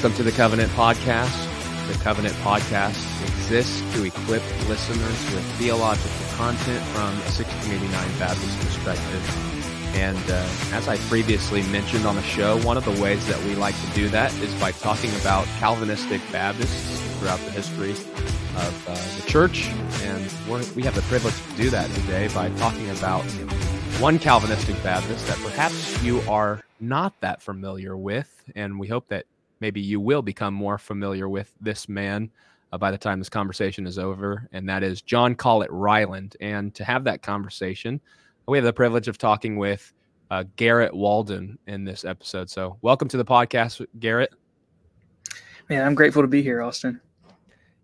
Welcome to the Covenant Podcast. The Covenant Podcast exists to equip listeners with theological content from a 1689 Baptist perspective. And uh, as I previously mentioned on the show, one of the ways that we like to do that is by talking about Calvinistic Baptists throughout the history of uh, the church. And we have the privilege to do that today by talking about one Calvinistic Baptist that perhaps you are not that familiar with. And we hope that maybe you will become more familiar with this man uh, by the time this conversation is over, and that is John Collett Ryland. And to have that conversation, we have the privilege of talking with uh, Garrett Walden in this episode. So, welcome to the podcast, Garrett. Man, I'm grateful to be here, Austin.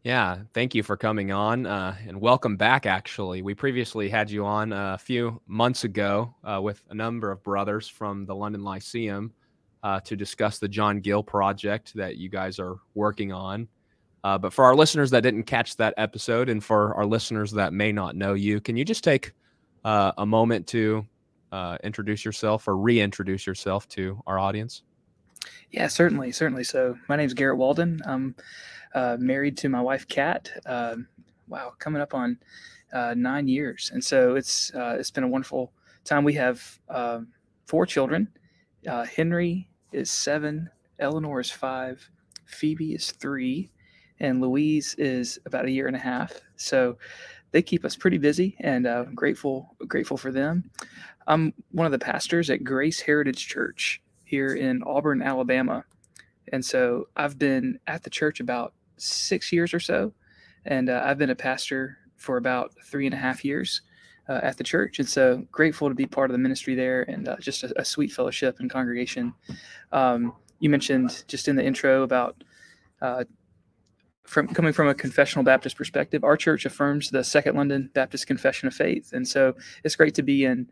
Yeah, thank you for coming on uh, and welcome back. Actually, we previously had you on a few months ago uh, with a number of brothers from the London Lyceum uh, to discuss the John Gill project that you guys are working on. Uh, but for our listeners that didn't catch that episode, and for our listeners that may not know you, can you just take uh, a moment to uh, introduce yourself or reintroduce yourself to our audience? Yeah, certainly, certainly. So my name is Garrett Walden. I'm uh, married to my wife, Kat. Um, wow, coming up on uh, nine years, and so it's it's been a wonderful time. We have four children. Henry, is seven, Eleanor is five, Phoebe is three, and Louise is about a year and a half. So they keep us pretty busy, and uh, grateful grateful for them. I'm one of the pastors at Grace Heritage Church here in Auburn, Alabama, and so I've been at the church about six years or so, and uh, I've been a pastor for about three and a half years uh, at the church. And so grateful to be part of the ministry there and uh, just a, a, sweet fellowship and congregation. Um, you mentioned just in the intro about uh, from coming from a confessional Baptist perspective, our church affirms the Second London Baptist Confession of Faith, and so it's great to be in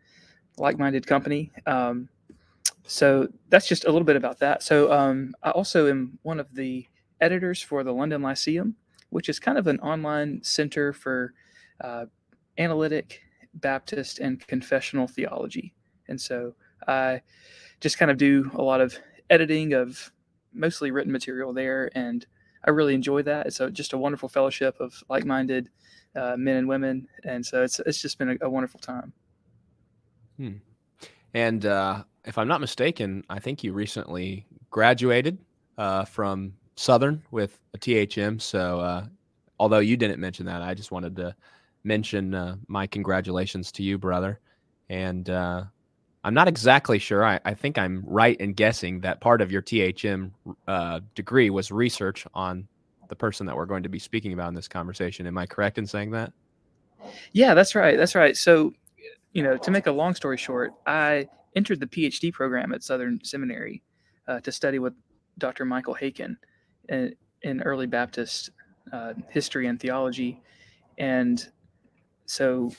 like-minded company. Um, so that's just a little bit about that. So um, I also am one of the editors for the London Lyceum, which is kind of an online center for uh, analytic Baptist and confessional theology. And so I just kind of do a lot of editing of mostly written material there. And I really enjoy that. It's just a wonderful fellowship of like minded uh, men and women. And so it's, it's just been a, a wonderful time. Hmm. And uh, if I'm not mistaken, I think you recently graduated uh, from Southern with a THM. So uh, although you didn't mention that, I just wanted to mention uh, my congratulations to you, brother. And uh, I'm not exactly sure. I, I, think I'm right in guessing that part of your THM uh, degree was research on the person that we're going to be speaking about in this conversation. Am I correct in saying that? Yeah, that's right. That's right. So, you know, to make a long story short, I entered the PhD program at Southern Seminary uh, to study with Dr. Michael Haykin in, in early Baptist uh, history and theology. And so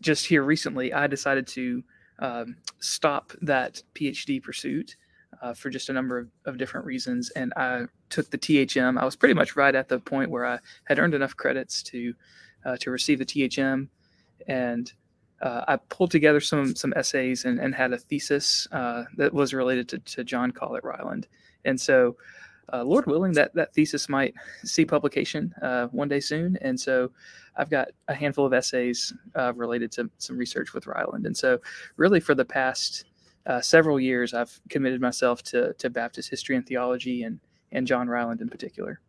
just here recently, I decided to um, stop that PhD pursuit uh, for just a number of, of, different reasons. And I took the THM. I was pretty much right at the point where I had earned enough credits to uh, to receive the THM, and uh, I pulled together some some essays and, and had a thesis uh, that was related to, to John Collett Ryland. And so uh, Lord willing, that that thesis might see publication uh, one day soon. And so, I've got a handful of essays uh, related to some research with Ryland. And so, really, for the past uh, several years, I've committed myself to to Baptist history and theology, and and John Ryland in particular.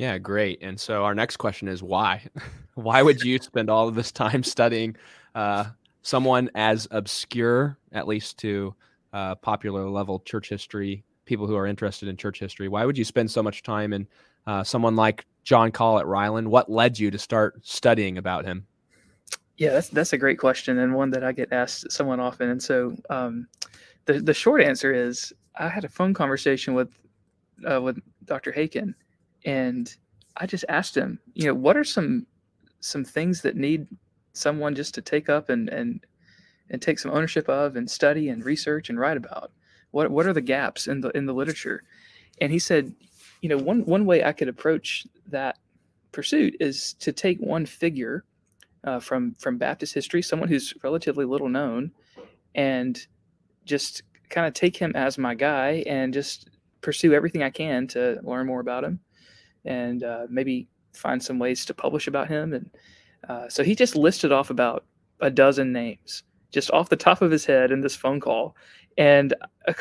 Yeah, great. And so, our next question is why? why would you spend all of this time studying uh, someone as obscure, at least to uh, popular level church history? People who are interested in church history. Why would you spend so much time in uh, someone like John Collett Ryland? What led you to start studying about him? Yeah, that's that's a great question and one that I get asked somewhat often. And so um, the the short answer is I had a phone conversation with uh, with Dr. Haykin, and I just asked him, you know, what are some some things that need someone just to take up and and and take some ownership of and study and research and write about what what are the gaps in the in the literature? And he said, you know, one one way I could approach that pursuit is to take one figure uh, from from Baptist history, someone who's relatively little known, and just kind of take him as my guy and just pursue everything I can to learn more about him, and uh, maybe find some ways to publish about him. And uh, so he just listed off about a dozen names just off the top of his head in this phone call and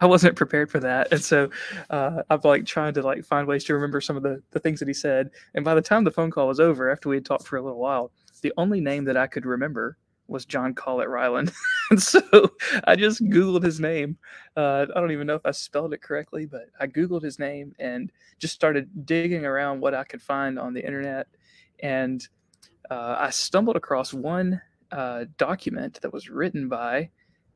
I wasn't prepared for that, and so uh, I'm like trying to like find ways to remember some of the the things that he said. And by the time the phone call was over, after we had talked for a little while, the only name that I could remember was John Collett Ryland, and so I just Googled his name. Uh, I don't even know if I spelled it correctly, but I Googled his name and just started digging around what I could find on the internet, and uh, I stumbled across one uh, document that was written by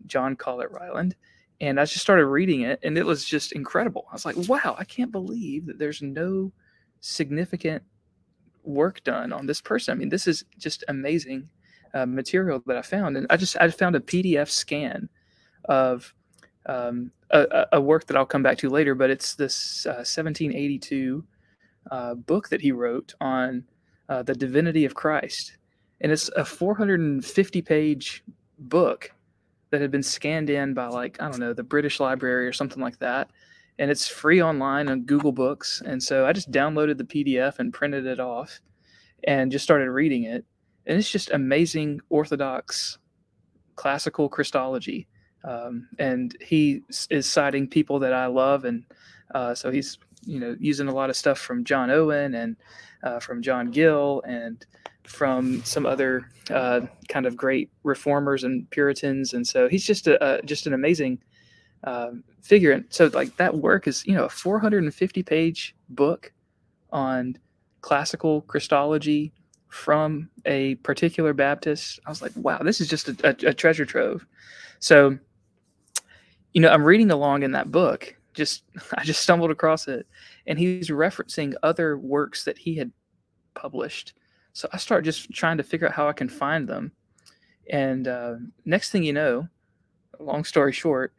John Collett Ryland. And I just started reading it, and it was just incredible. I was like, wow, I can't believe that there's no significant work done on this person. I mean, this is just amazing uh, material that I found. And I just I found a PDF scan of um, a, a, work that I'll come back to later, but it's this uh, 1782 uh, book that he wrote on uh, the divinity of Christ. And it's a 450 page book that had been scanned in by like I don't know the British Library or something like that, and it's free online on Google Books. And so I just downloaded the PDF and printed it off, and just started reading it. And it's just amazing Orthodox classical Christology. Um, and he is citing people that I love, and uh, so he's you know using a lot of stuff from John Owen and uh, from John Gill and from some other uh, kind of great reformers and Puritans, and so he's just a, a just an amazing uh, figure. And so, like that work is you know a 450 page book on classical Christology from a particular Baptist. I was like, wow, this is just a, a, a treasure trove. So, you know, I'm reading along in that book. Just I just stumbled across it, and he's referencing other works that he had published so I start just trying to figure out how I can find them. And uh, next thing you know, long story short,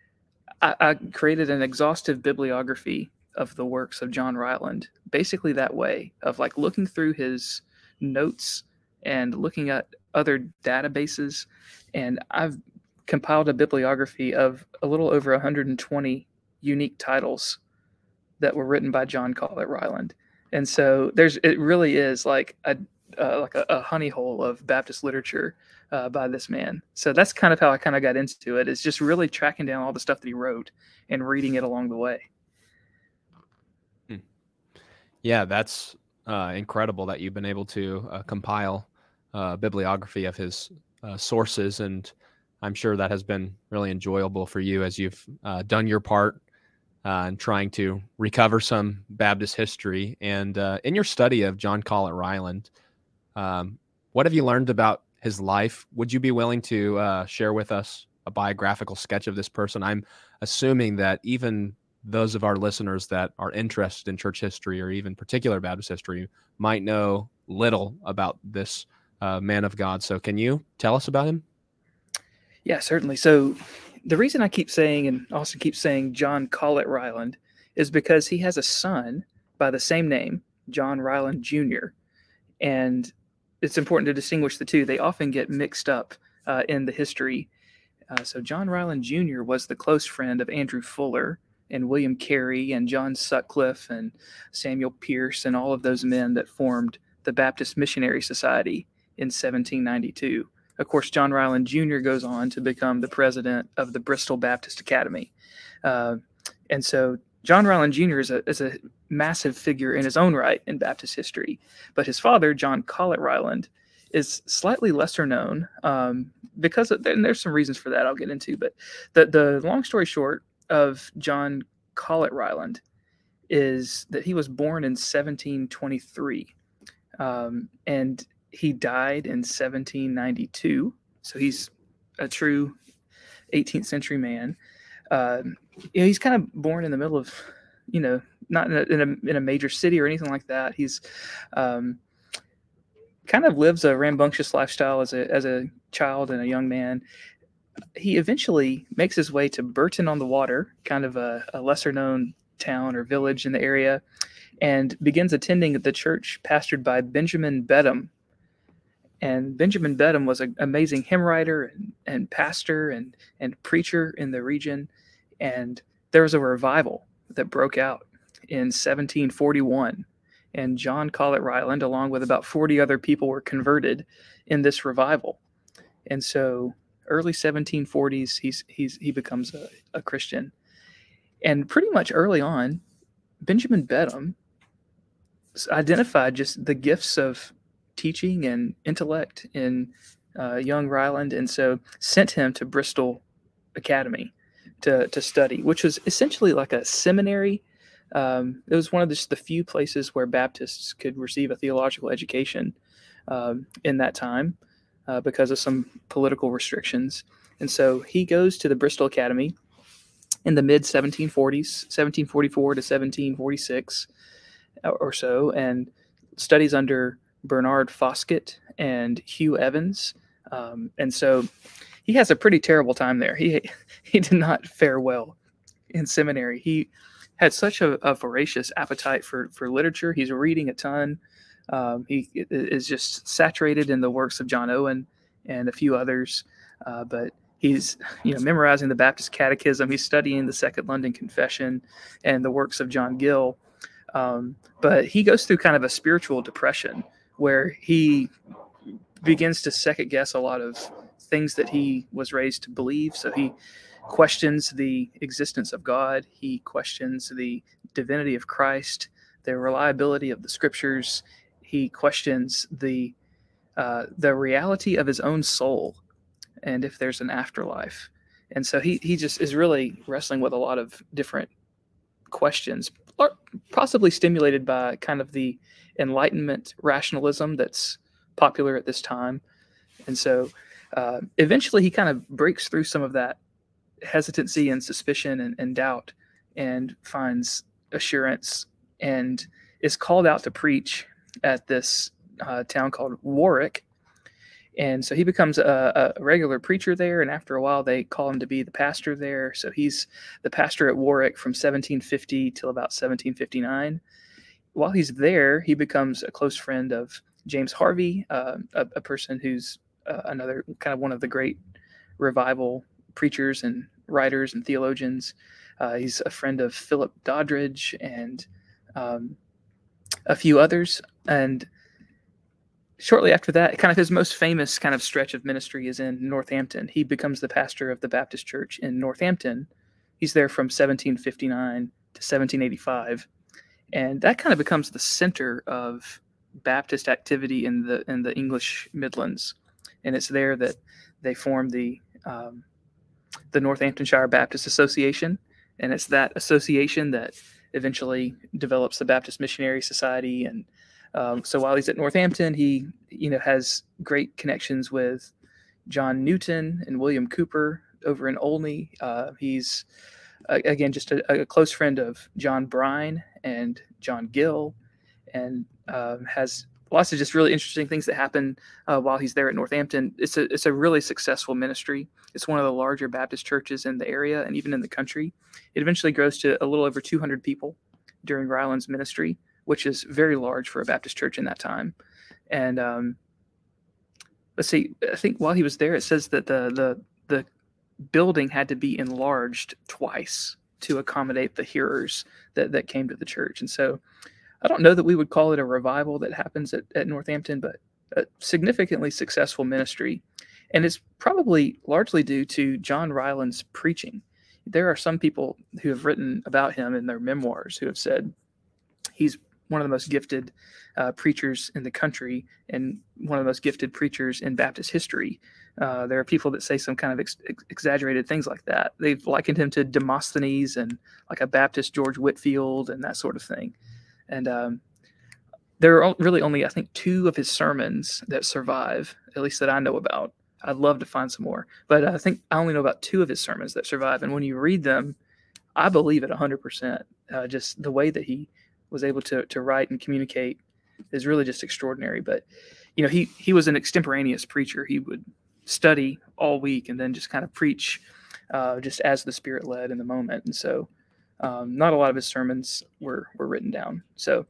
I, I, created an exhaustive bibliography of the works of John Ryland, basically that way of like looking through his notes and looking at other databases. And I've compiled a bibliography of a little over 120 unique titles that were written by John Collett Ryland. And so there's, it really is like a uh, like a, a, honey hole of Baptist literature uh, by this man. So that's kind of how I kind of got into it. Is just really tracking down all the stuff that he wrote and reading it along the way. Hmm. Yeah, that's uh, incredible that you've been able to uh, compile a bibliography of his uh, sources, and I'm sure that has been really enjoyable for you as you've uh, done your part uh, and trying to recover some Baptist history. And uh, in your study of John Collett Ryland, um, what have you learned about his life? Would you be willing to uh, share with us a biographical sketch of this person? I'm assuming that even those of our listeners that are interested in church history or even particular Baptist history might know little about this uh, man of God. So, can you tell us about him? Yeah, certainly. So, the reason I keep saying and also keep saying John Collett Ryland is because he has a son by the same name, John Ryland Jr. And it's important to distinguish the two. They often get mixed up uh, in the history. Uh, so John Ryland Jr. was the close friend of Andrew Fuller and William Carey and John Sutcliffe and Samuel Pearce and all of those men that formed the Baptist Missionary Society in 1792. Of course, John Ryland Jr. goes on to become the president of the Bristol Baptist Academy. Uh, and so John Ryland Jr. is a, is a massive figure in his own right in Baptist history, but his father, John Collett Ryland, is slightly lesser known um, because of, and there's some reasons for that I'll get into. But the the long story short of John Collett Ryland is that he was born in 1723, um, and he died in 1792. So he's a true 18th century man. Uh, you know, he's kind of born in the middle of, you know, not in a, in a, in a major city or anything like that. He's um, kind of lives a rambunctious lifestyle as a as a child and a young man. He eventually makes his way to Bourton on the Water, kind of a, a lesser known town or village in the area, and begins attending the church pastored by Benjamin Beddome. And Benjamin Beddome was an amazing hymn writer and, and pastor and, and preacher in the region and there was a revival that broke out in 1741. And John Collett Ryland, along with about 40 other people, were converted in this revival. And so, early 1740s, he's, he's, he becomes a, a Christian. And pretty much early on, Benjamin Beddome identified just the gifts of teaching and intellect in uh, young Ryland, and so sent him to Bristol Academy to, to study, which was essentially like a seminary. Um, it was one of the, the, few places where Baptists could receive a theological education um, in that time uh, because of some political restrictions. And so he goes to the Bristol Academy in the mid 1740s, 1744 to 1746 uh, or so, and studies under Bernard Foskett and Hugh Evans. Um, and so he has a pretty terrible time there. He he did not fare well in seminary. He had such a, a voracious appetite for for literature. He's reading a ton. Um, he is just saturated in the works of John Owen and a few others. Uh, but he's you know memorizing the Baptist Catechism. He's studying the Second London Confession and the works of John Gill. Um, but he goes through kind of a spiritual depression where he begins to second guess a lot of things that he was raised to believe. So he questions the existence of God. He questions the divinity of Christ, the reliability of the scriptures. He questions the uh, the reality of his own soul and if there's an afterlife. And so he he just is really wrestling with a lot of different questions, possibly stimulated by kind of the Enlightenment rationalism that's popular at this time. And so uh, eventually he kind of breaks through some of that hesitancy and suspicion and, and doubt and finds assurance and is called out to preach at this uh, town called Warwick. And so he becomes a, a, regular preacher there. And after a while, they call him to be the pastor there. So he's the pastor at Warwick from 1750 till about 1759. While he's there, he becomes a close friend of James Hervey, uh, a, a, person who's uh, another kind of one of the great revival preachers and writers and theologians. Uh, he's a friend of Philip Doddridge and um, a few others. And shortly after that, kind of his most famous kind of stretch of ministry is in Northampton. He becomes the pastor of the Baptist Church in Northampton. He's there from 1759 to 1785. And that kind of becomes the center of Baptist activity in the in the English Midlands, and it's there that they form the um, the Northamptonshire Baptist Association, and it's that association that eventually develops the Baptist Missionary Society. And um, so while he's at Northampton, he you know has great connections with John Newton and William Cowper over in Olney. Uh, he's again just a, a, close friend of John Brine and John Gill, and um, has lots of just really interesting things that happen uh, while he's there at Northampton. It's a it's a really successful ministry. It's one of the larger Baptist churches in the area and even in the country. It eventually grows to a little over 200 people during Ryland's ministry, which is very large for a Baptist church in that time. And um, let's see, I think while he was there, it says that the the the building had to be enlarged twice to accommodate the hearers that that came to the church, and so I don't know that we would call it a revival that happens at, at Northampton, but a significantly successful ministry. And it's probably largely due to John Ryland's preaching. There are some people who have written about him in their memoirs who have said he's one of the most gifted uh, preachers in the country and one of the most gifted preachers in Baptist history. Uh, there are people that say some kind of ex- exaggerated things like that. They've likened him to Demosthenes and like a Baptist George Whitefield and that sort of thing. And um, there are really only, I think, two of his sermons that survive, at least that I know about. I'd love to find some more, but I think I only know about two of his sermons that survive. And when you read them, I believe it 100%. Uh, just the way that he was able to, to write and communicate is really just extraordinary. But, you know, he, he was an extemporaneous preacher. He would study all week and then just kind of preach uh, just as the Spirit led in the moment. And so um, not a lot of his sermons were were written down. So,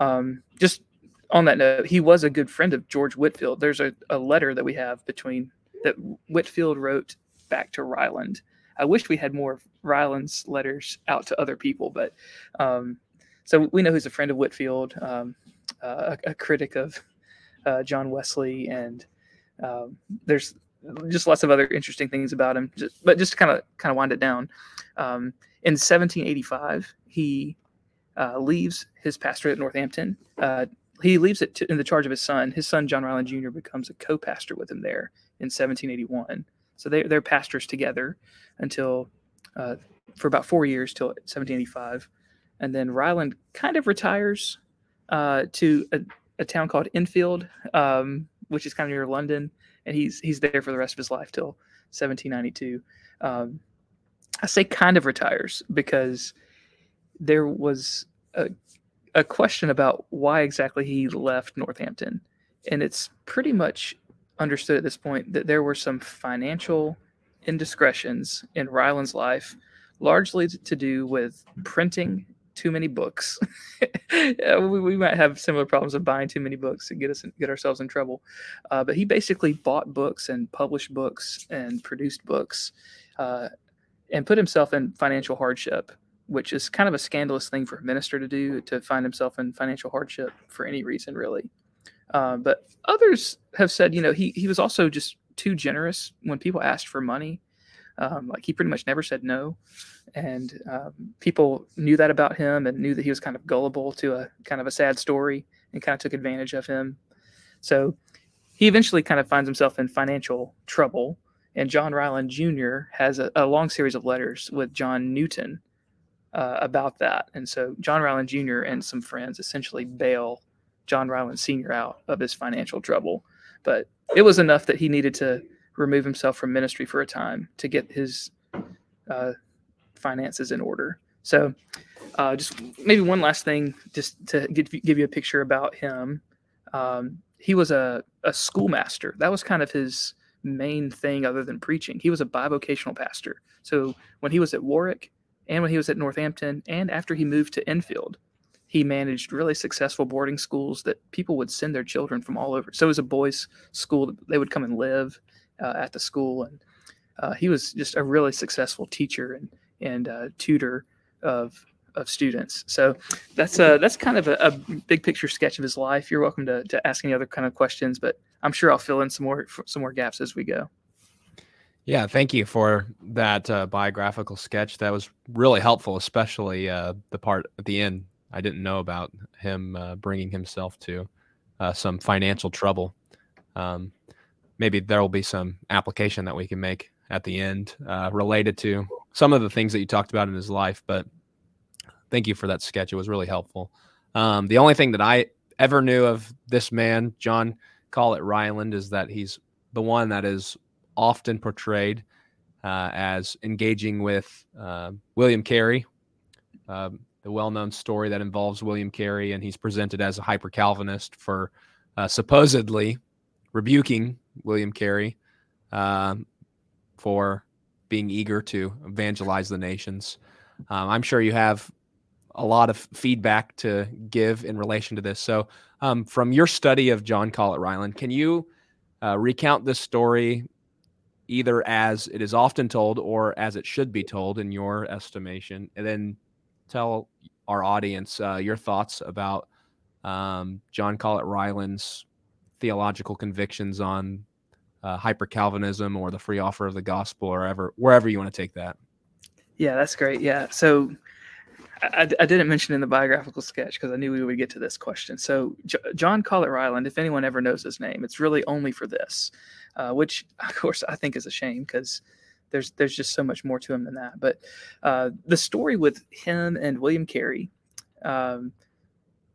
um, just on that note, he was a good friend of George Whitefield. There's a, a letter that we have between that Whitefield wrote back to Ryland I wish we had more of Ryland's letters out to other people, but um, so we know he's a friend of Whitefield, um, uh, a, a, critic of uh, John Wesley, and um, there's just lots of other interesting things about him. Just, but just to kind of kind of wind it down, um, in 1785 he uh, leaves his pastorate at Northampton. Uh, he leaves it to, in the charge of his son. His son John Ryland Jr. becomes a co-pastor with him there in 1781. So they, they're pastors together until uh, for about four years till 1785, and then Ryland kind of retires uh, to a, a, town called Enfield, um, which is kind of near London, and he's he's there for the rest of his life till 1792. Um, I say kind of retires because there was a, a question about why exactly he left Northampton, and it's pretty much understood at this point that there were some financial indiscretions in Ryland's life, largely to do with printing too many books. we, we, might have similar problems of buying too many books and get us get ourselves in trouble. Uh, but he basically bought books and published books and produced books, uh, and put himself in financial hardship, which is kind of a scandalous thing for a minister to do to find himself in financial hardship for any reason, really. Uh, but others have said, you know, he he was also just too generous when people asked for money. Um, like he pretty much never said no, and um, people knew that about him and knew that he was kind of gullible to a kind of a sad story and kind of took advantage of him. So he eventually kind of finds himself in financial trouble. And John Ryland Jr. has a, a long series of letters with John Newton uh, about that. And so John Ryland Jr. and some friends essentially bail John Ryland Sr. out of his financial trouble. But it was enough that he needed to remove himself from ministry for a time to get his uh, finances in order. So, uh, just maybe one last thing, just to give, give you a picture about him. Um, he was a, a schoolmaster. That was kind of his main thing other than preaching. He was a bivocational pastor. So, when he was at Warwick and when he was at Northampton and after he moved to Enfield, he managed really successful boarding schools that people would send their children from all over. So it was a boys' school; they would come and live uh, at the school, and uh, he was just a really successful teacher and and uh, tutor of of students. So that's uh that's kind of a, a, big picture sketch of his life. You're welcome to to ask any other kind of questions, but I'm sure I'll fill in some more some more gaps as we go. Yeah, thank you for that uh, biographical sketch. That was really helpful, especially uh, the part at the end I didn't know about him uh, bringing himself to uh, some financial trouble. Um, maybe there will be some application that we can make at the end uh, related to some of the things that you talked about in his life. But thank you for that sketch; it was really helpful. Um, the only thing that I ever knew of this man, John Collett Ryland, is that he's the one that is often portrayed uh, as engaging with uh, William Carey. Um, the well-known story that involves William Carey, and he's presented as a hyper Calvinist for uh, supposedly rebuking William Carey um, for being eager to evangelize the nations. Um, I'm sure you have a lot of feedback to give in relation to this. So, um, from your study of John Collett Ryland, can you uh, recount this story either as it is often told or as it should be told in your estimation, and then tell our audience uh, your thoughts about um, John Collett Ryland's theological convictions on uh, hyper Calvinism or the free offer of the gospel, or ever wherever you want to take that. Yeah, that's great. Yeah, so I, I didn't mention in the biographical sketch because I knew we would get to this question. So J- John Collett Ryland, if anyone ever knows his name, it's really only for this, uh, which of course I think is a shame because there's there's just so much more to him than that. But uh, the story with him and William Carey, um,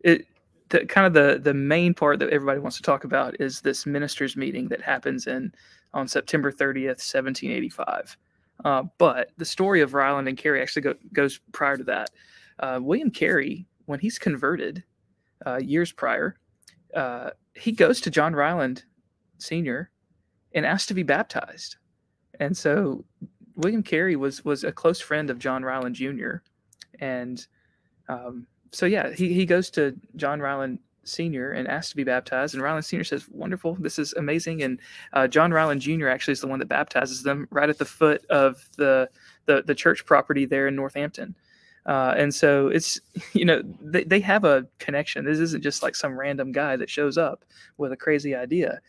it the, kind of the the main part that everybody wants to talk about is this ministers meeting that happens in on September 30th, 1785. Uh, but the story of Ryland and Carey actually go, goes prior to that. Uh, William Carey, when he's converted uh, years prior, uh, he goes to John Ryland Sr. and asks to be baptized. And so William Carey was was a close friend of John Ryland Jr. And um, so yeah, he, he goes to John Ryland Sr. and asks to be baptized. And Ryland Sr. says, Wonderful, this is amazing. And uh, John Ryland Jr. actually is the one that baptizes them right at the foot of the the the church property there in Northampton. Uh, and so it's you know they, they have a connection. This isn't just like some random guy that shows up with a crazy idea.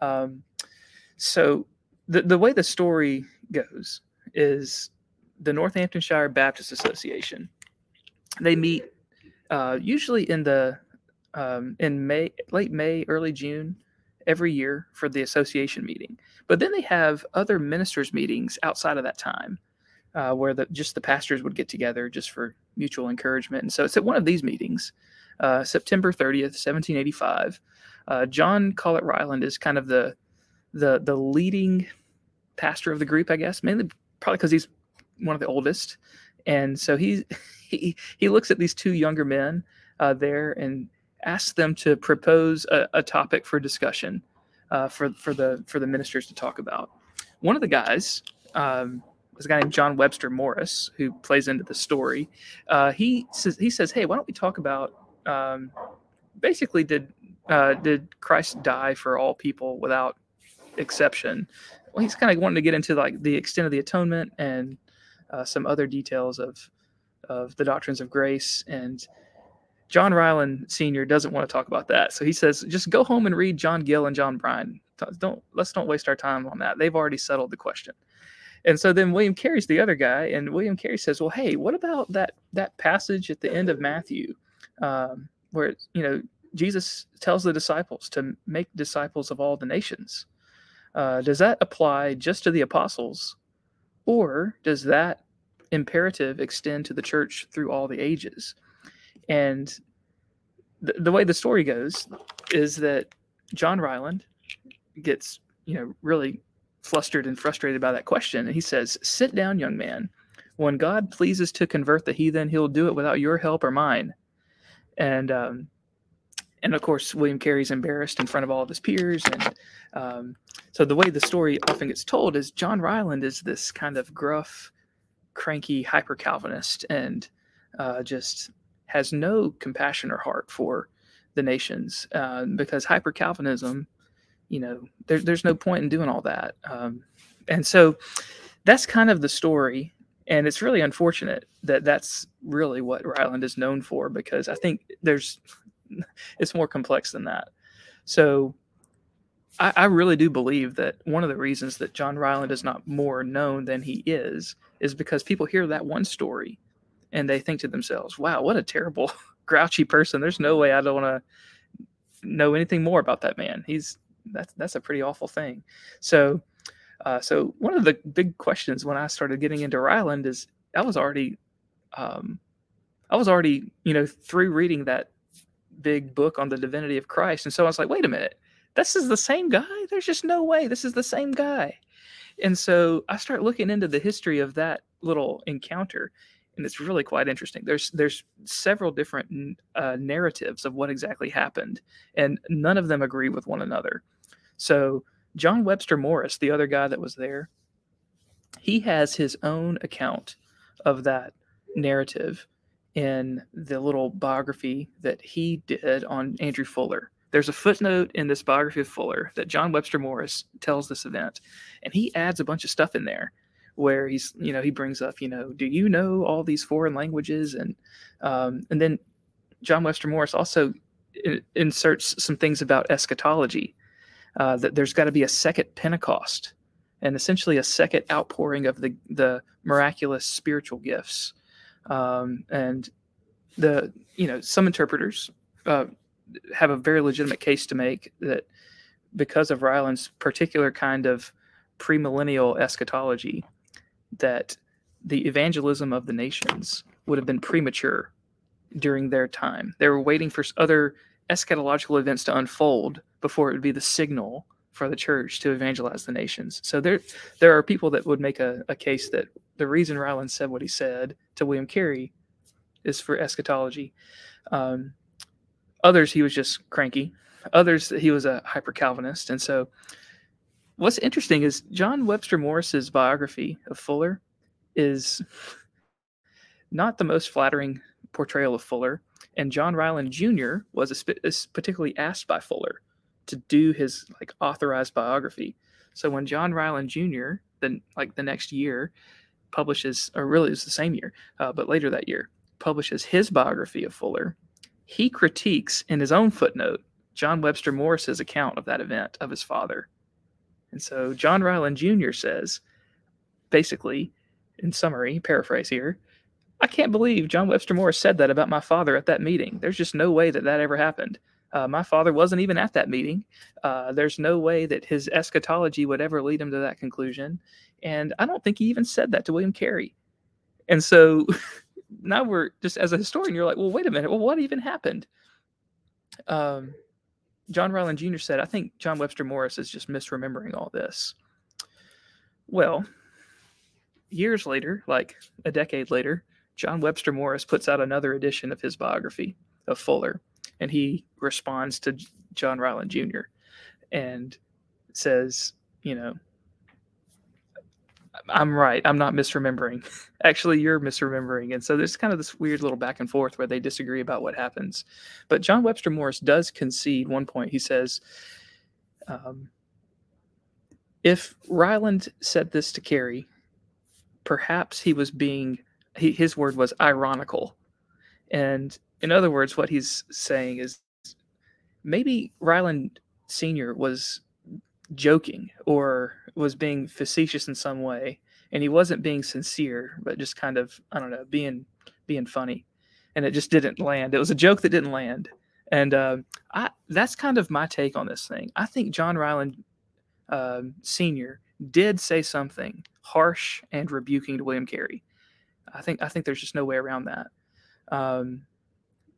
Um, so the the way the story goes is the Northamptonshire Baptist Association. They meet uh, usually in the um, in May, late May, early June every year for the association meeting. But then they have other ministers' meetings outside of that time, uh, where the, just the pastors would get together just for mutual encouragement. And so it's at one of these meetings, uh, September 30th, 1785. Uh, John Collett Ryland is kind of the the the leading pastor of the group, I guess, mainly probably because he's one of the oldest, and so he he he looks at these two younger men uh, there and asks them to propose a, a topic for discussion uh, for for the for the ministers to talk about. One of the guys um, a guy named John Webster Morris who plays into the story. Uh, he says he says, "Hey, why don't we talk about um, basically did uh, did Christ die for all people without exception?" Well, he's kind of wanting to get into like the extent of the atonement and uh, some other details of of the doctrines of grace and John Ryland Sr. doesn't want to talk about that. So he says, just go home and read John Gill and John Brine. Don't let's don't waste our time on that. They've already settled the question. And so then William Carey's the other guy, and William Carey says, "Well, hey, what about that that passage at the end of Matthew, um, where you know Jesus tells the disciples to make disciples of all the nations? Uh, does that apply just to the apostles, or does that imperative extend to the church through all the ages?" And the, the way the story goes is that John Ryland gets, you know, really flustered and frustrated by that question. And he says, Sit down, young man. When God pleases to convert the heathen, he'll do it without your help or mine. And, um, and of course, William Carey's embarrassed in front of all of his peers. And um, so the way the story often gets told is John Ryland is this kind of gruff, cranky, hyper Calvinist and uh, just has no compassion or heart for the nations uh, because hyper Calvinism, you know, there, there's no point in doing all that. Um, and so that's kind of the story. And it's really unfortunate that that's really what Ryland is known for because I think there's, it's more complex than that. So I, I really do believe that one of the reasons that John Ryland is not more known than he is is because people hear that one story and they think to themselves, wow, what a terrible, grouchy person. There's no way I don't want to know anything more about that man. He's that's that's a pretty awful thing. So uh, so one of the big questions when I started getting into Ryland is I was already um, I was already, you know, through reading that big book on the divinity of Christ. And so I was like, wait a minute, this is the same guy? There's just no way this is the same guy. And so I start looking into the history of that little encounter and it's really quite interesting. There's there's several different uh, narratives of what exactly happened, and none of them agree with one another. So John Webster Morris, the other guy that was there, he has his own account of that narrative in the little biography that he did on Andrew Fuller. There's a footnote in this biography of Fuller that John Webster Morris tells this event, and he adds a bunch of stuff in there where he's you know he brings up you know do you know all these foreign languages? and um, and then John Webster Morris also in, inserts some things about eschatology uh, that there's got to be a second Pentecost and essentially a second outpouring of the the miraculous spiritual gifts. Um, and the you know some interpreters uh, have a very legitimate case to make that because of Ryland's particular kind of premillennial eschatology that the evangelism of the nations would have been premature during their time. They were waiting for other eschatological events to unfold before it would be the signal for the church to evangelize the nations. So there, there are people that would make a, a case that the reason Ryland said what he said to William Carey is for eschatology. Um, others, he was just cranky. Others, he was a hyper Calvinist, and so what's interesting is John Webster Morris's biography of Fuller is not the most flattering portrayal of Fuller, and John Ryland Jr. was a, is particularly asked by Fuller to do his like authorized biography. So when John Ryland Jr. then like the next year publishes, or really was the same year, uh, but later that year, publishes his biography of Fuller, he critiques in his own footnote John Webster Morris's account of that event of his father. And so John Ryland Jr. says, basically, in summary, paraphrase here, I can't believe John Webster Morris said that about my father at that meeting. There's just no way that that ever happened. Uh, my father wasn't even at that meeting. Uh, there's no way that his eschatology would ever lead him to that conclusion. And I don't think he even said that to William Carey. And so now we're just as a historian, you're like, well, wait a minute. Well, what even happened? Um, John Ryland Jr. said, I think John Webster Morris is just misremembering all this. Well, years later, like a decade later, John Webster Morris puts out another edition of his biography of Fuller, and he responds to John Ryland Jr. and says, you know, I'm right. I'm not misremembering. Actually, you're misremembering. And so there's kind of this weird little back and forth where they disagree about what happens. But John Webster Morris does concede one point. He says, um, if Ryland said this to Carey, perhaps he was being, he, his word was ironical. And in other words, what he's saying is maybe Ryland Sr. was joking or was being facetious in some way and he wasn't being sincere but just kind of i don't know being being funny. And it just didn't land. It was a joke that didn't land. And uh, I, that's kind of my take on this thing. I think john ryland uh, senior did say something harsh and rebuking to william carey. I think i think there's just no way around that um,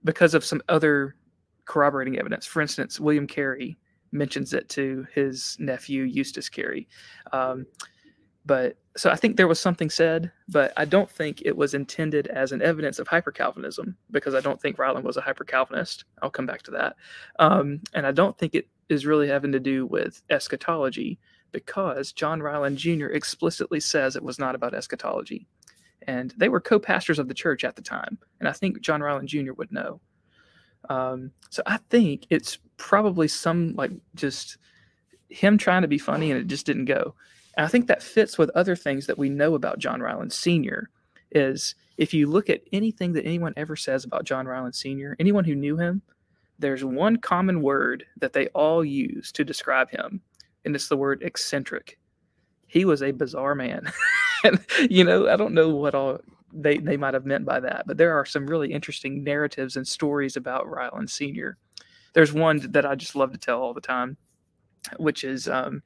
because of some other corroborating evidence. For instance william carey mentions it to his nephew Eustace Carey. Um, but so I think there was something said, but I don't think it was intended as an evidence of hyper Calvinism because I don't think Ryland was a hyper Calvinist. I'll come back to that. Um, and I don't think it is really having to do with eschatology because John Ryland Jr. explicitly says it was not about eschatology. And they were co pastors of the church at the time. And I think John Ryland Jr. would know. Um, so I think it's probably some like just him trying to be funny and it just didn't go. And I think that fits with other things that we know about John Ryland Sr. is if you look at anything that anyone ever says about John Ryland Sr., anyone who knew him, there's one common word that they all use to describe him, and it's the word eccentric. He was a bizarre man. and, you know, I don't know what all they, they might have meant by that. But there are some really interesting narratives and stories about Ryland Sr. There's one that I just love to tell all the time, which is um,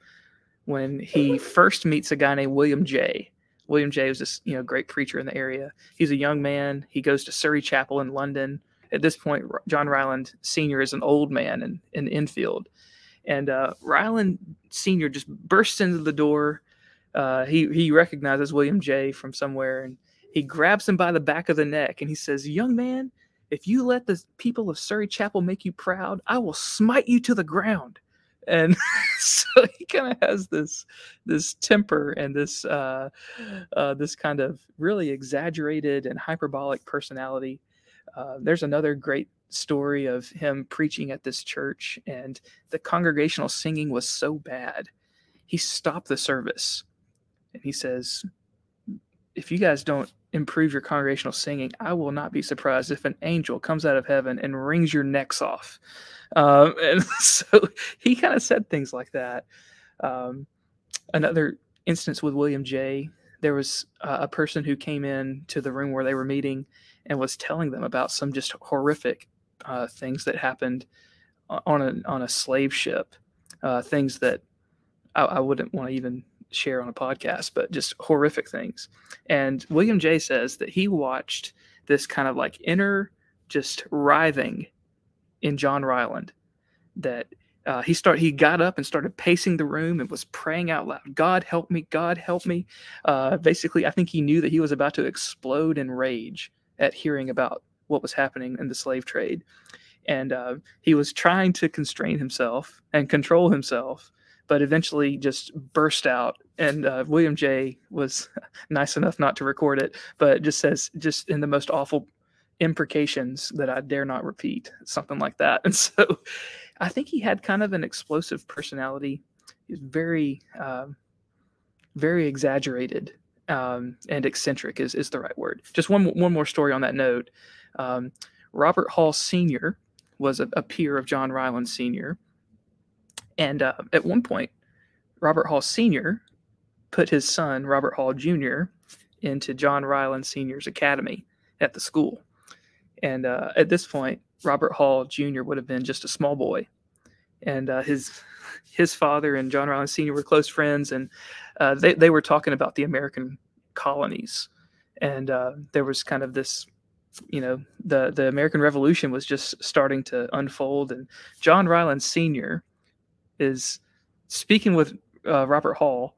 when he first meets a guy named William Jay. William Jay was this you know great preacher in the area. He's a young man. He goes to Surrey Chapel in London. At this point, John Ryland Sr. is an old man in, in Enfield. And uh, Ryland Sr. just bursts into the door. Uh, he, he recognizes William Jay from somewhere and he grabs him by the back of the neck and he says, Young man, if you let the people of Surrey Chapel make you proud, I will smite you to the ground. And so he kind of has this this temper and this uh, uh, this kind of really exaggerated and hyperbolic personality. Uh, there's another great story of him preaching at this church, and the congregational singing was so bad, he stopped the service, and he says, "If you guys don't improve your congregational singing, I will not be surprised if an angel comes out of heaven and wrings your necks off. Um, and so he kind of said things like that. Um, another instance with William Jay there was uh, a person who came in to the room where they were meeting and was telling them about some just horrific uh, things that happened on a on a slave ship, uh, things that I, I wouldn't want to even share on a podcast, but just horrific things. And William Jay says that he watched this kind of like inner just writhing in John Ryland that uh, he start he got up and started pacing the room and was praying out loud god help me god help me uh, basically i think he knew that he was about to explode in rage at hearing about what was happening in the slave trade and uh, he was trying to constrain himself and control himself but eventually just burst out. And uh, William Jay was nice enough not to record it, but just says just in the most awful imprecations that I dare not repeat, something like that. And so I think he had kind of an explosive personality. He's very, um, very exaggerated um, and eccentric is, is the right word. Just one one more story on that note. Um, Robert Hall Sr. was a, a, peer of John Ryland Sr. And uh, at one point, Robert Hall Sr. put his son, Robert Hall Jr., into John Ryland Sr.'s academy at the school. And uh, at this point, Robert Hall Jr. would have been just a small boy. And uh, his his father and John Ryland Sr. were close friends, and uh, they, they were talking about the American colonies. And uh, there was kind of this you know the the American Revolution was just starting to unfold, and John Ryland Sr. is speaking with uh, Robert Hall,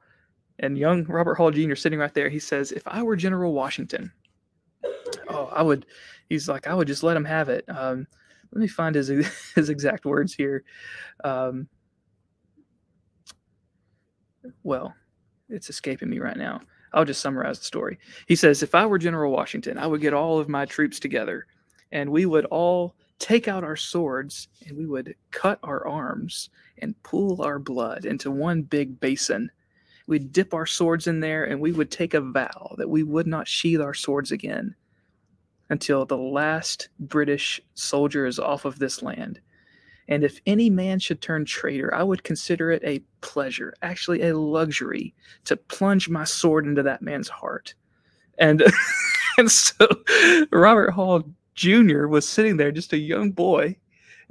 and young Robert Hall Jr. sitting right there. He says, "If I were General Washington, oh, I would." He's like, "I would just let him have it." Um, let me find his his exact words here. Um, well, it's escaping me right now. I'll just summarize the story. He says, If I were General Washington, I would get all of my troops together and we would all take out our swords and we would cut our arms and pool our blood into one big basin. We'd dip our swords in there and we would take a vow that we would not sheathe our swords again until the last British soldier is off of this land. And if any man should turn traitor, I would consider it a pleasure, actually a luxury, to plunge my sword into that man's heart. And and so Robert Hall Jr. was sitting there, just a young boy,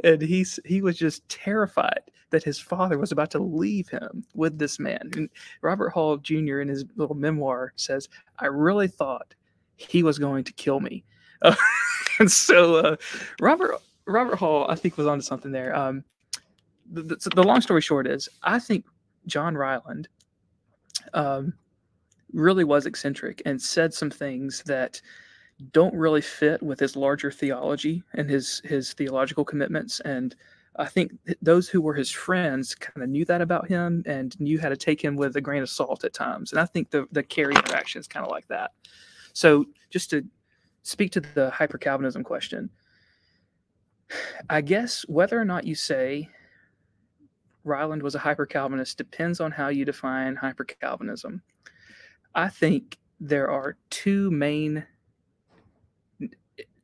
and he's he was just terrified that his father was about to leave him with this man. And Robert Hall Jr. in his little memoir says, "I really thought he was going to kill me." Uh, and so uh, Robert Robert Hall, I think, was onto something there. Um, the, the, the, long story short is, I think John Ryland um, really was eccentric and said some things that don't really fit with his larger theology and his his theological commitments. And I think those who were his friends kind of knew that about him and knew how to take him with a grain of salt at times. And I think the the Carey interaction is kind of like that. So just to speak to the hyper Calvinism question, I guess whether or not you say Ryland was a hyper Calvinist depends on how you define hyper Calvinism. I think there are two main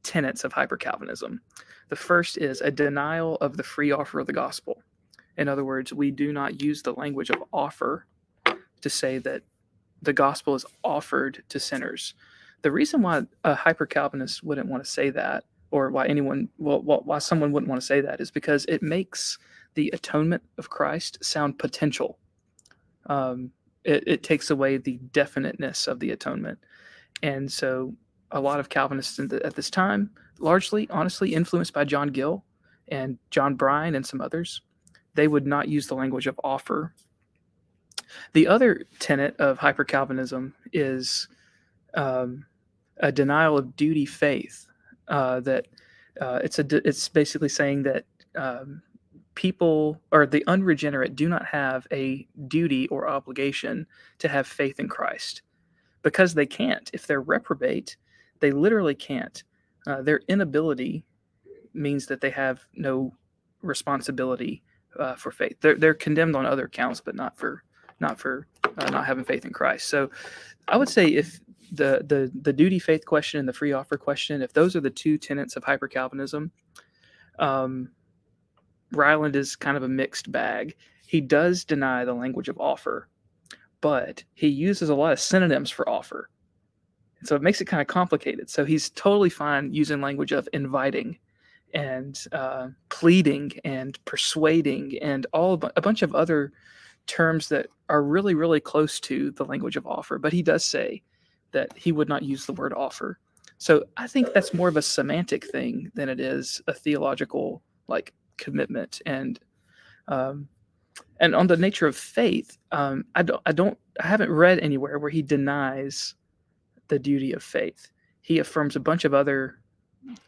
tenets of hyper Calvinism. The first is a denial of the free offer of the gospel. In other words, we do not use the language of offer to say that the gospel is offered to sinners. The reason why a hyper Calvinist wouldn't want to say that or why anyone well, why someone wouldn't want to say that is because it makes the atonement of Christ sound potential. Um, it, it takes away the definiteness of the atonement, and so a lot of Calvinists the, at this time, largely, honestly, influenced by John Gill and John Brine and some others, they would not use the language of offer. The other tenet of hyper Calvinism is um, a denial of duty faith uh, that uh, it's a it's basically saying that um, people or the unregenerate do not have a duty or obligation to have faith in Christ because they can't. If they're reprobate, they literally can't. Uh, their inability means that they have no responsibility uh, for faith. They're they're condemned on other counts, but not for not for uh, not having faith in Christ. So, I would say if the the the duty faith question and the free offer question, if those are the two tenets of hyper Calvinism, um, Ryland is kind of a mixed bag. He does deny the language of offer, but he uses a lot of synonyms for offer. So it makes it kind of complicated. So he's totally fine using language of inviting and uh, pleading and persuading and all a bunch of other terms that are really, really close to the language of offer. But he does say that he would not use the word offer. So I think that's more of a semantic thing than it is a theological like commitment and um, and on the nature of faith, um, I don't I don't I haven't read anywhere where he denies the duty of faith. He affirms a bunch of other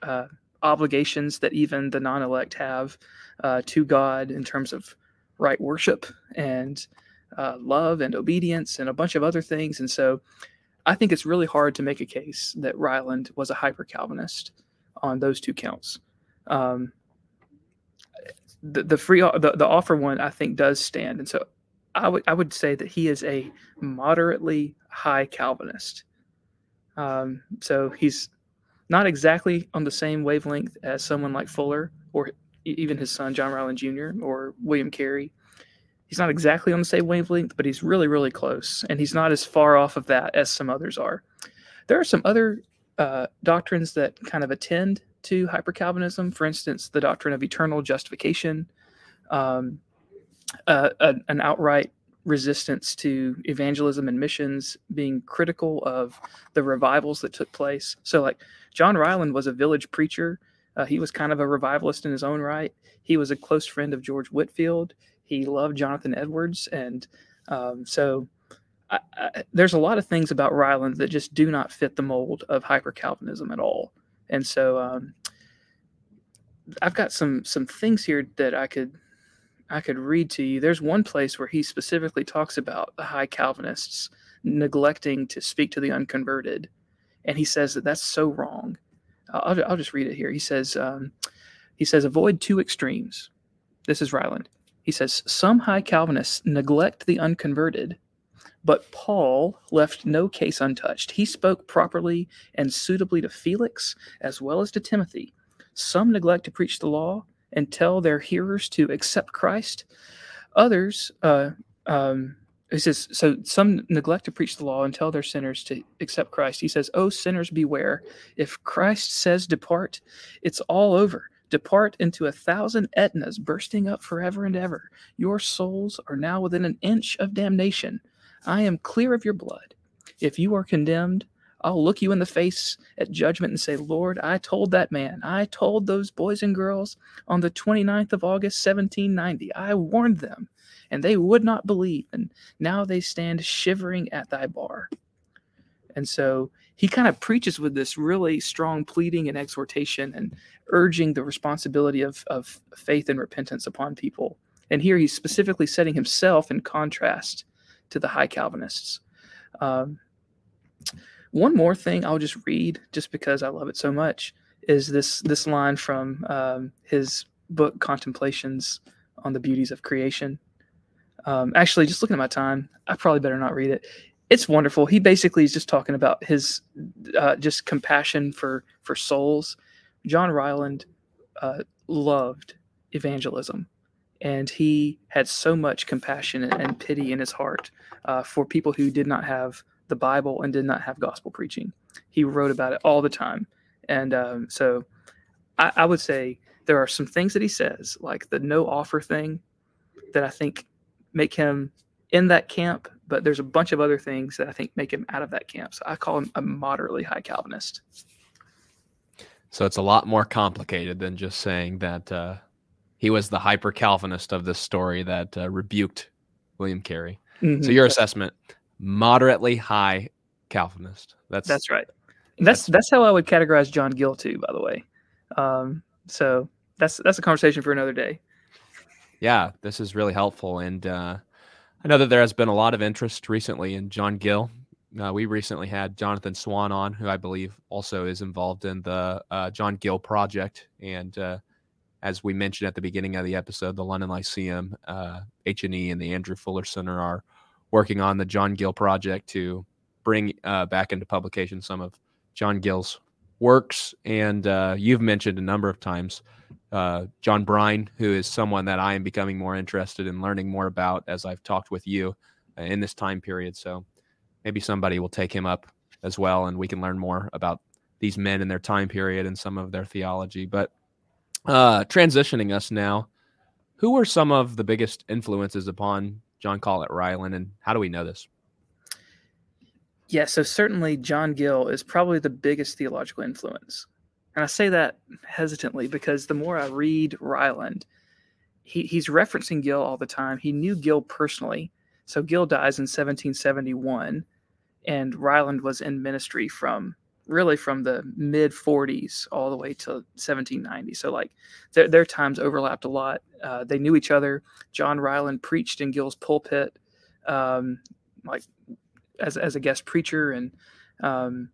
uh, obligations that even the non-elect have uh, to God in terms of right worship and uh, love and obedience and a bunch of other things. And so I think it's really hard to make a case that Ryland was a hyper Calvinist on those two counts. Um, the, the free the, the offer one I think does stand, and so I would I would say that he is a moderately high Calvinist. Um, so he's not exactly on the same wavelength as someone like Fuller or even his son John Ryland Jr. or William Carey. He's not exactly on the same wavelength, but he's really really close, and he's not as far off of that as some others are. There are some other uh, doctrines that kind of attend to hyper Calvinism. For instance, the doctrine of eternal justification, um, uh, an outright resistance to evangelism and missions, being critical of the revivals that took place. So, like John Ryland was a village preacher. Uh, he was kind of a revivalist in his own right. He was a close friend of George Whitefield. He loved Jonathan Edwards, and um, so I, I, there's a lot of things about Ryland that just do not fit the mold of hyper Calvinism at all. And so um, I've got some some things here that I could I could read to you. There's one place where he specifically talks about the high Calvinists neglecting to speak to the unconverted, and he says that that's so wrong. I'll, I'll just read it here. He says um, he says avoid two extremes. This is Ryland. He says some high Calvinists neglect the unconverted but Paul left no case untouched. He spoke properly and suitably to Felix as well as to Timothy. Some neglect to preach the law and tell their hearers to accept Christ. Others, uh, um, he says, so some neglect to preach the law and tell their sinners to accept Christ. He says, Oh, sinners, beware. If Christ says depart, it's all over. Depart into a thousand Etnas bursting up forever and ever. Your souls are now within an inch of damnation. I am clear of your blood. If you are condemned, I'll look you in the face at judgment and say, Lord, I told that man, I told those boys and girls on the 29th of August, 1790, I warned them, and they would not believe, and now they stand shivering at thy bar. And so he kind of preaches with this really strong pleading and exhortation and urging the responsibility of, of faith and repentance upon people. And here he's specifically setting himself in contrast to the high Calvinists. Um, one more thing I'll just read, just because I love it so much, is this this line from um, his book Contemplations on the Beauties of Creation. Um, actually, just looking at my time, I probably better not read it. It's wonderful. He basically is just talking about his uh, just compassion for for souls. John Ryland uh, loved evangelism and he had so much compassion and pity in his heart uh, for people who did not have the Bible and did not have gospel preaching. He wrote about it all the time, and um, so I, I, would say there are some things that he says, like the no offer thing, that I think make him in that camp. But there's a bunch of other things that I think make him out of that camp. So I call him a moderately high Calvinist. So it's a lot more complicated than just saying that. Uh he was the hyper Calvinist of this story that uh, rebuked William Carey. Mm-hmm. So your assessment, moderately high Calvinist. That's that's right. That's, that's that's how I would categorize John Gill too. By the way, um, so that's that's a conversation for another day. Yeah, this is really helpful, and uh, I know that there has been a lot of interest recently in John Gill. Uh, we recently had Jonathan Swan on, who I believe also is involved in the uh, John Gill project, and uh, as we mentioned at the beginning of the episode, the London Lyceum, uh, H&E, and the Andrew Fuller Center are working on the John Gill project to bring uh, back into publication some of John Gill's works. And uh, you've mentioned a number of times uh, John Brine, who is someone that I am becoming more interested in learning more about as I've talked with you uh, in this time period. So maybe somebody will take him up as well, and we can learn more about these men and their time period and some of their theology. But uh, transitioning us now, who were some of the biggest influences upon John Collett Ryland, and how do we know this? Yeah, so certainly John Gill is probably the biggest theological influence. And I say that hesitantly because the more I read Ryland, he, he's referencing Gill all the time. He knew Gill personally. So Gill dies in 1771, and Ryland was in ministry from really from the mid 40s all the way to 1790. So like their, their times overlapped a lot. Uh, they knew each other. John Ryland preached in Gill's pulpit, um, like as, as a guest preacher. And um,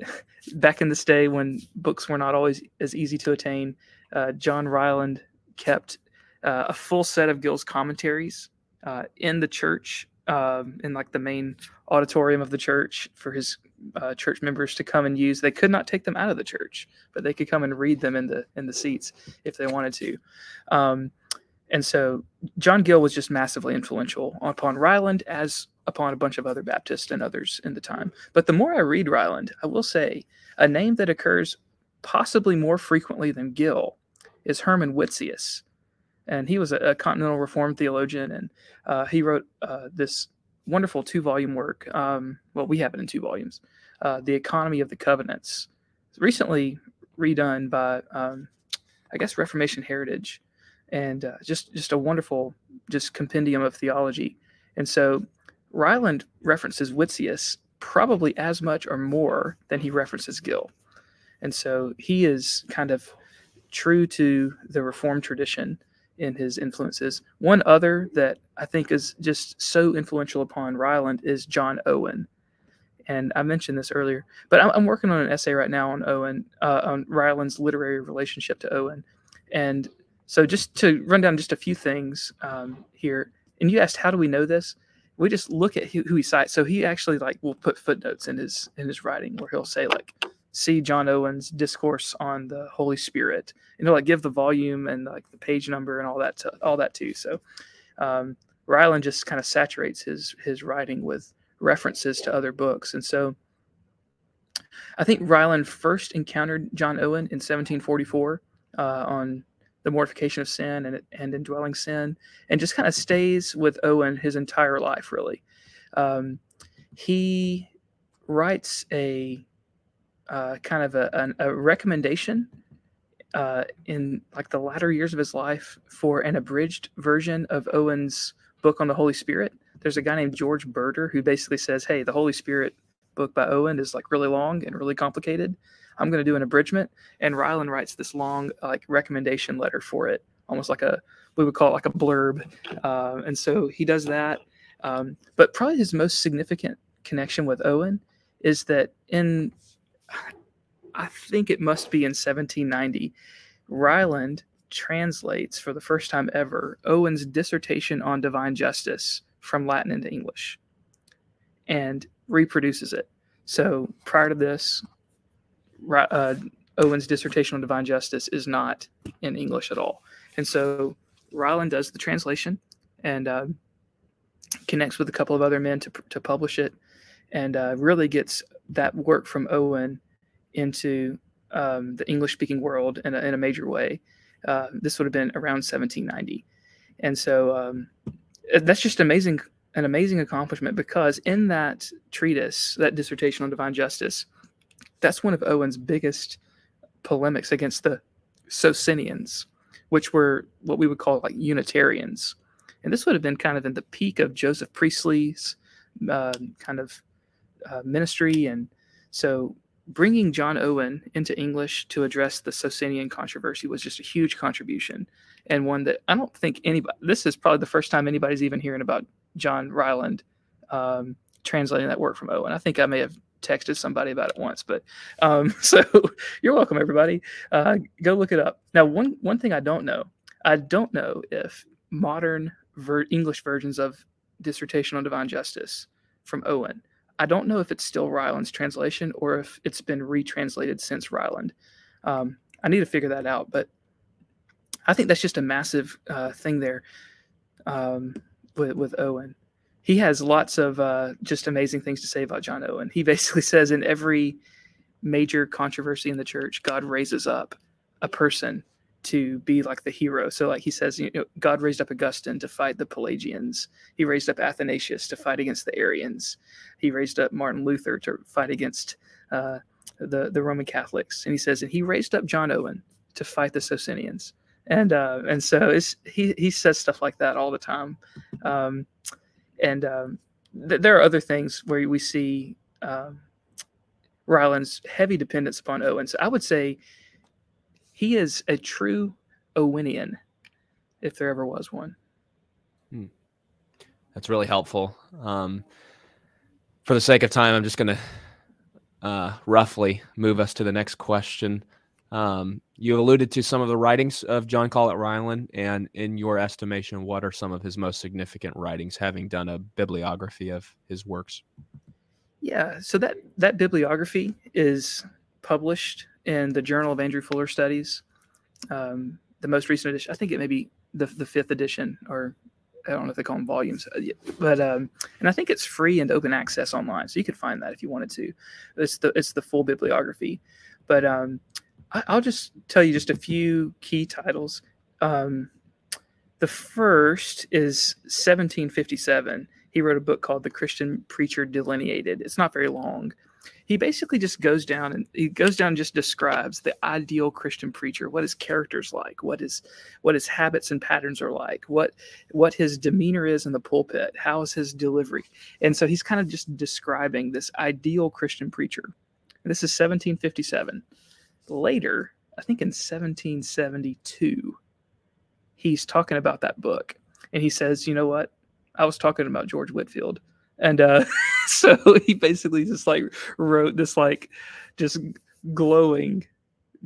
back in this day when books were not always as easy to attain, uh, John Ryland kept uh, a full set of Gill's commentaries uh, in the church, um, in like the main auditorium of the church for his uh, church members to come and use. They could not take them out of the church, but they could come and read them in the in the seats if they wanted to. Um, and so John Gill was just massively influential upon Ryland as upon a bunch of other Baptists and others in the time. But the more I read Ryland, I will say a name that occurs possibly more frequently than Gill is Herman Witsius. And he was a, a continental reformed theologian, and uh, he wrote uh, this wonderful two volume work. Um, well, we have it in two volumes uh, The Economy of the Covenants. Recently redone by, um, I guess, Reformation Heritage, and uh, just, just a wonderful just compendium of theology. And so Ryland references Witsius probably as much or more than he references Gill. And so he is kind of true to the Reformed tradition in his influences. One other that I think is just so influential upon Ryland is John Owen. And I mentioned this earlier, but I'm, I'm working on an essay right now on Owen, uh, on Ryland's literary relationship to Owen. And so just to run down just a few things um, here, and you asked, how do we know this? we just look at who he cites. So he actually like will put footnotes in his in his writing where he'll say like, see John Owen's discourse on the Holy Spirit, and he'll like give the volume and like the page number and all that to, all that too. So um, Ryland just kind of saturates his his writing with references to other books, and so I think Ryland first encountered John Owen in 1744 uh, on the mortification of sin and, and indwelling sin, and just kind of stays with Owen his entire life, really. Um, he writes a uh, kind of a, a recommendation uh, in like the latter years of his life for an abridged version of Owen's book on the Holy Spirit. There's a guy named George Burder who basically says, "Hey, the Holy Spirit book by Owen is like really long and really complicated. I'm going to do an abridgment. And Ryland writes this long like recommendation letter for it, almost like a we would call it like a blurb. Uh, and so he does that. Um, but probably his most significant connection with Owen is that in I think it must be in 1790, Ryland translates for the first time ever Owen's dissertation on divine justice from Latin into English and reproduces it. So prior to this, uh, Owen's dissertation on divine justice is not in English at all. And so Ryland does the translation and uh, connects with a couple of other men to, to publish it and uh, really gets that work from Owen into um, the English speaking world in a, in a major way. Uh, this would have been around 1790. And so um, that's just amazing, an amazing accomplishment because in that treatise, that dissertation on divine justice, that's one of Owen's biggest polemics against the Socinians, which were what we would call like Unitarians. And this would have been kind of in the peak of Joseph Priestley's uh, kind of uh, ministry. And so bringing John Owen into English to address the Socinian controversy was just a huge contribution and one that I don't think anybody, this is probably the first time anybody's even hearing about John Ryland um, translating that work from Owen. I think I may have texted somebody about it once, but um, so you're welcome, everybody. Uh, go look it up. Now, one one thing I don't know, I don't know if modern ver- English versions of Dissertation on Divine Justice from Owen, I don't know if it's still Ryland's translation or if it's been retranslated since Ryland. Um, I need to figure that out, but I think that's just a massive uh, thing there um, with with Owen he has lots of uh, just amazing things to say about John Owen. He basically says in every major controversy in the church, God raises up a person to be like the hero. So, like he says, you know, God raised up Augustine to fight the Pelagians. He raised up Athanasius to fight against the Arians. He raised up Martin Luther to fight against uh, the the Roman Catholics. And he says, and he raised up John Owen to fight the Socinians. And uh, and so it's, he he says stuff like that all the time. Um, and um, th- there are other things where we see um, Ryland's heavy dependence upon Owen. So I would say he is a true Owenian, if there ever was one. Hmm. That's really helpful. Um, for the sake of time, I'm just going to uh, roughly move us to the next question. Um, you alluded to some of the writings of John Collett Ryland, and in your estimation, what are some of his most significant writings, having done a bibliography of his works? Yeah, so that that bibliography is published in the Journal of Andrew Fuller Studies. Um, the most recent edition, I think it may be the the fifth edition, or I don't know if they call them volumes, uh, but um, and I think it's free and open access online, so you could find that if you wanted to. It's the it's the full bibliography, but um, I, will just tell you just a few key titles. Um, the first is 1757. He wrote a book called The Christian Preacher Delineated. It's not very long. He basically just goes down and he goes down and just describes the ideal Christian preacher, what his character's like, what his what his habits and patterns are like, what what his demeanor is in the pulpit, how is his delivery. And so he's kind of just describing this ideal Christian preacher. And this is 1757 later, I think in 1772, he's talking about that book. And he says, you know what? I was talking about George Whitefield. And uh, so he basically just like wrote this like just glowing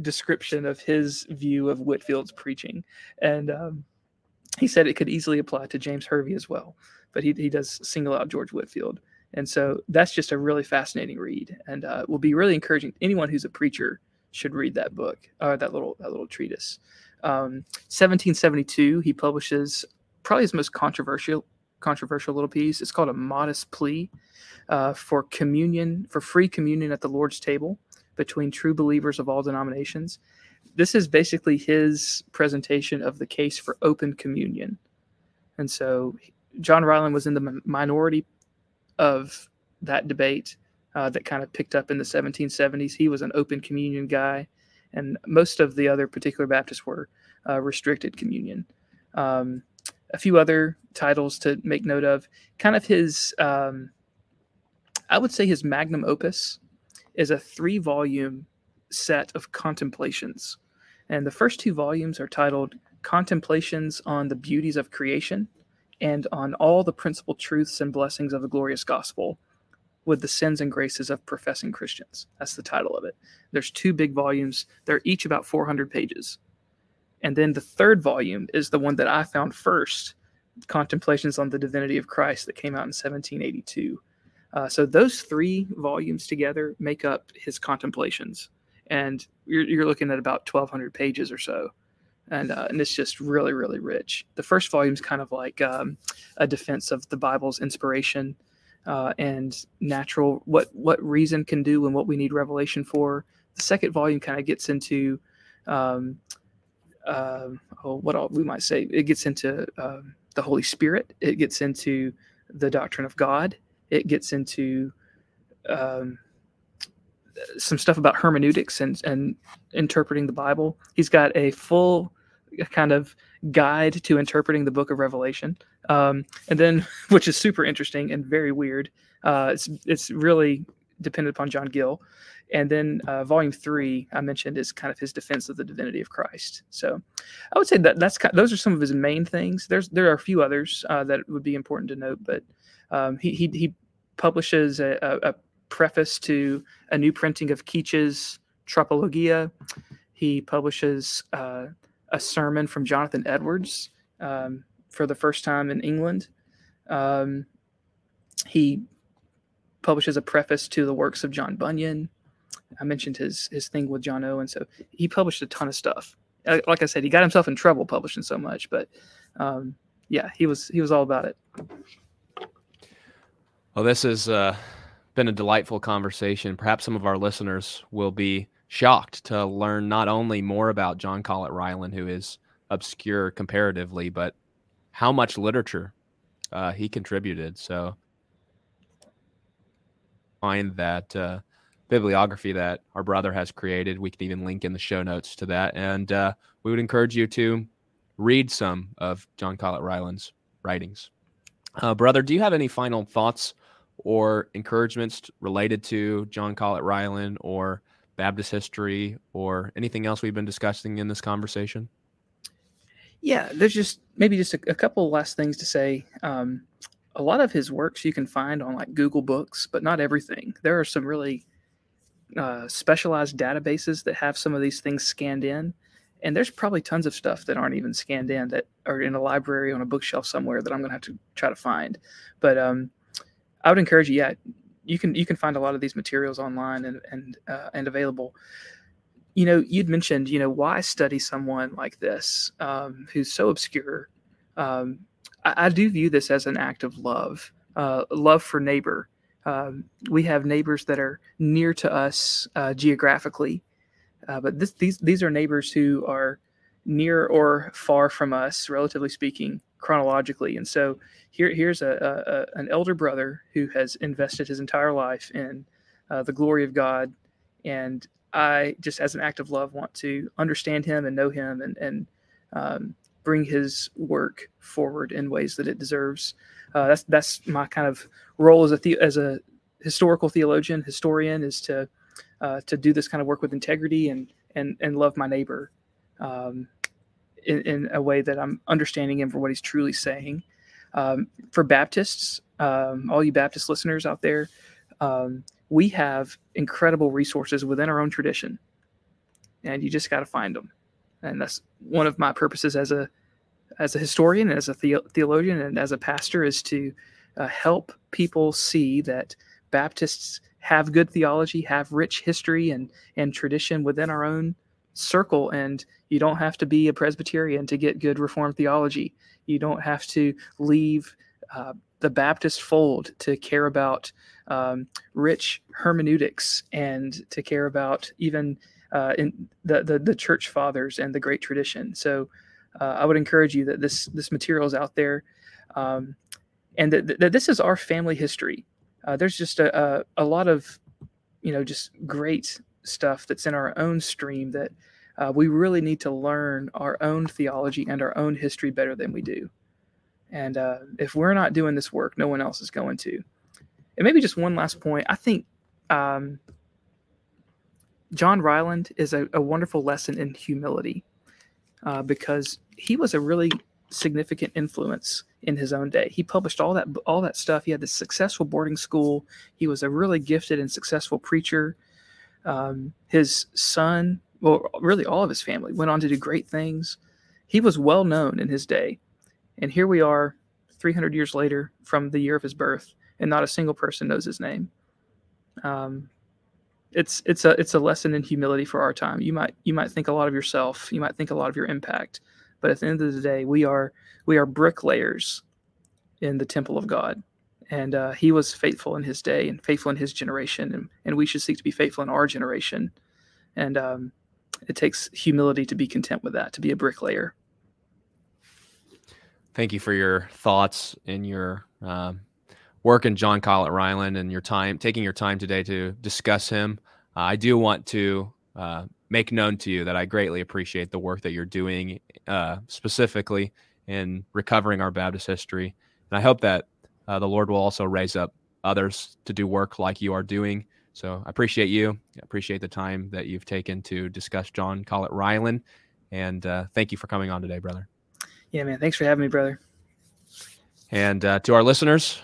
description of his view of Whitefield's preaching. And um, he said it could easily apply to James Hervey as well. But he, he does single out George Whitefield, And so that's just a really fascinating read and uh, will be really encouraging anyone who's a preacher should read that book or that little that little treatise. Um, 1772, he publishes probably his most controversial controversial little piece. It's called a modest plea uh, for communion for free communion at the Lord's table between true believers of all denominations. This is basically his presentation of the case for open communion. And so John Ryland was in the minority of that debate uh, that kind of picked up in the 1770s. He was an open communion guy, and most of the other particular Baptists were uh, restricted communion. Um, a few other titles to make note of. Kind of his, um, I would say his magnum opus is a three volume set of contemplations. And the first two volumes are titled Contemplations on the Beauties of Creation and on All the Principal Truths and Blessings of the Glorious Gospel with the sins and graces of professing Christians. That's the title of it. There's two big volumes. They're each about 400 pages. And then the third volume is the one that I found first, Contemplations on the Divinity of Christ, that came out in 1782. Uh, so those three volumes together make up his contemplations, and you're, you're looking at about 1,200 pages or so, and uh, and it's just really really rich. The first volume is kind of like um, a defense of the Bible's inspiration uh, and natural what what reason can do and what we need revelation for. The second volume kind of gets into um, uh, oh, what all, we might say. It gets into uh, the Holy Spirit. It gets into the doctrine of God. It gets into um, some stuff about hermeneutics and and interpreting the Bible. He's got a full kind of guide to interpreting the book of Revelation. Um, and then, which is super interesting and very weird. Uh, it's it's really dependent upon John Gill. And then uh, volume three, I mentioned, is kind of his defense of the divinity of Christ. So I would say that that's kind of, those are some of his main things. There's there are a few others uh, that would be important to note, but um, he, he, he publishes a, a, a, preface to a new printing of Keach's Tropologia. He publishes uh, a sermon from Jonathan Edwards um, for the first time in England. Um, he publishes a preface to the works of John Bunyan. I mentioned his his thing with John Owen, so he published a ton of stuff. Uh, like I said, he got himself in trouble publishing so much, but um, yeah, he was he was all about it. Well, this has uh, been a delightful conversation. Perhaps some of our listeners will be shocked to learn not only more about John Collett Ryland, who is obscure comparatively, but how much literature uh, he contributed. So find that uh, bibliography that our brother has created. We can even link in the show notes to that. And uh, we would encourage you to read some of John Collett Ryland's writings. Uh, brother, do you have any final thoughts or encouragements related to John Collett Ryland or Baptist history or anything else we've been discussing in this conversation? Yeah, there's just maybe just a, a couple last things to say. Um, a lot of his works you can find on like Google Books, but not everything. There are some really uh, specialized databases that have some of these things scanned in. And there's probably tons of stuff that aren't even scanned in that are in a library on a bookshelf somewhere that I'm going to have to try to find. But um, I would encourage you, yeah, you can you can find a lot of these materials online and and uh, and available. You know, you'd mentioned, you know, why study someone like this um, who's so obscure. Um, I, I, do view this as an act of love, uh, love for neighbor. Um, we have neighbors that are near to us uh, geographically, uh, but this, these these are neighbors who are near or far from us, relatively speaking, chronologically. And so here here's a, a an elder brother who has invested his entire life in uh, the glory of God, and I just as an act of love want to understand him and know him and and um, bring his work forward in ways that it deserves. Uh, that's that's my kind of role as a the, as a historical theologian historian is to uh, to do this kind of work with integrity and and and love my neighbor um, in, in, a way that I'm understanding him for what he's truly saying. Um, for Baptists, um, all you Baptist listeners out there, um, we have incredible resources within our own tradition, and you just got to find them. And that's one of my purposes as a as a historian, as a the- theologian, and as a pastor is to uh, help people see that Baptists have good theology, have rich history and and tradition within our own circle, and you don't have to be a Presbyterian to get good Reformed theology. You don't have to leave uh, the Baptist fold to care about um, rich hermeneutics and to care about even uh, in the, the, the church fathers and the great tradition. So uh, I would encourage you that this this material is out there, um, and that, that this is our family history. Uh, there's just a, a, a lot of you know just great stuff that's in our own stream that uh, we really need to learn our own theology and our own history better than we do. And uh, if we're not doing this work, no one else is going to. And maybe just one last point. I think um, John Ryland is a, a, wonderful lesson in humility uh, because he was a really significant influence in his own day. He published all that all that stuff. He had this successful boarding school. He was a really gifted and successful preacher. Um, his son well, really all of his family went on to do great things. He was well known in his day. And here we are 300 years later from the year of his birth, and not a single person knows his name. Um, it's it's a it's a lesson in humility for our time. You might you might think a lot of yourself, you might think a lot of your impact, but at the end of the day, we are we are bricklayers in the temple of God, and uh, He was faithful in His day and faithful in His generation, and, and we should seek to be faithful in our generation. And um, it takes humility to be content with that, to be a bricklayer. Thank you for your thoughts and your um, work in John Collett Ryland and your time, taking your time today to discuss him. Uh, I do want to uh, make known to you that I greatly appreciate the work that you're doing, uh, specifically in recovering our Baptist history. And I hope that uh, the Lord will also raise up others to do work like you are doing so I appreciate you. I appreciate the time that you've taken to discuss John Collett Ryland. And uh, thank you for coming on today, brother. Yeah, man. Thanks for having me, brother. And uh, to our listeners,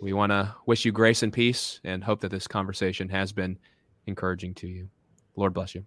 we want to wish you grace and peace and hope that this conversation has been encouraging to you. Lord bless you.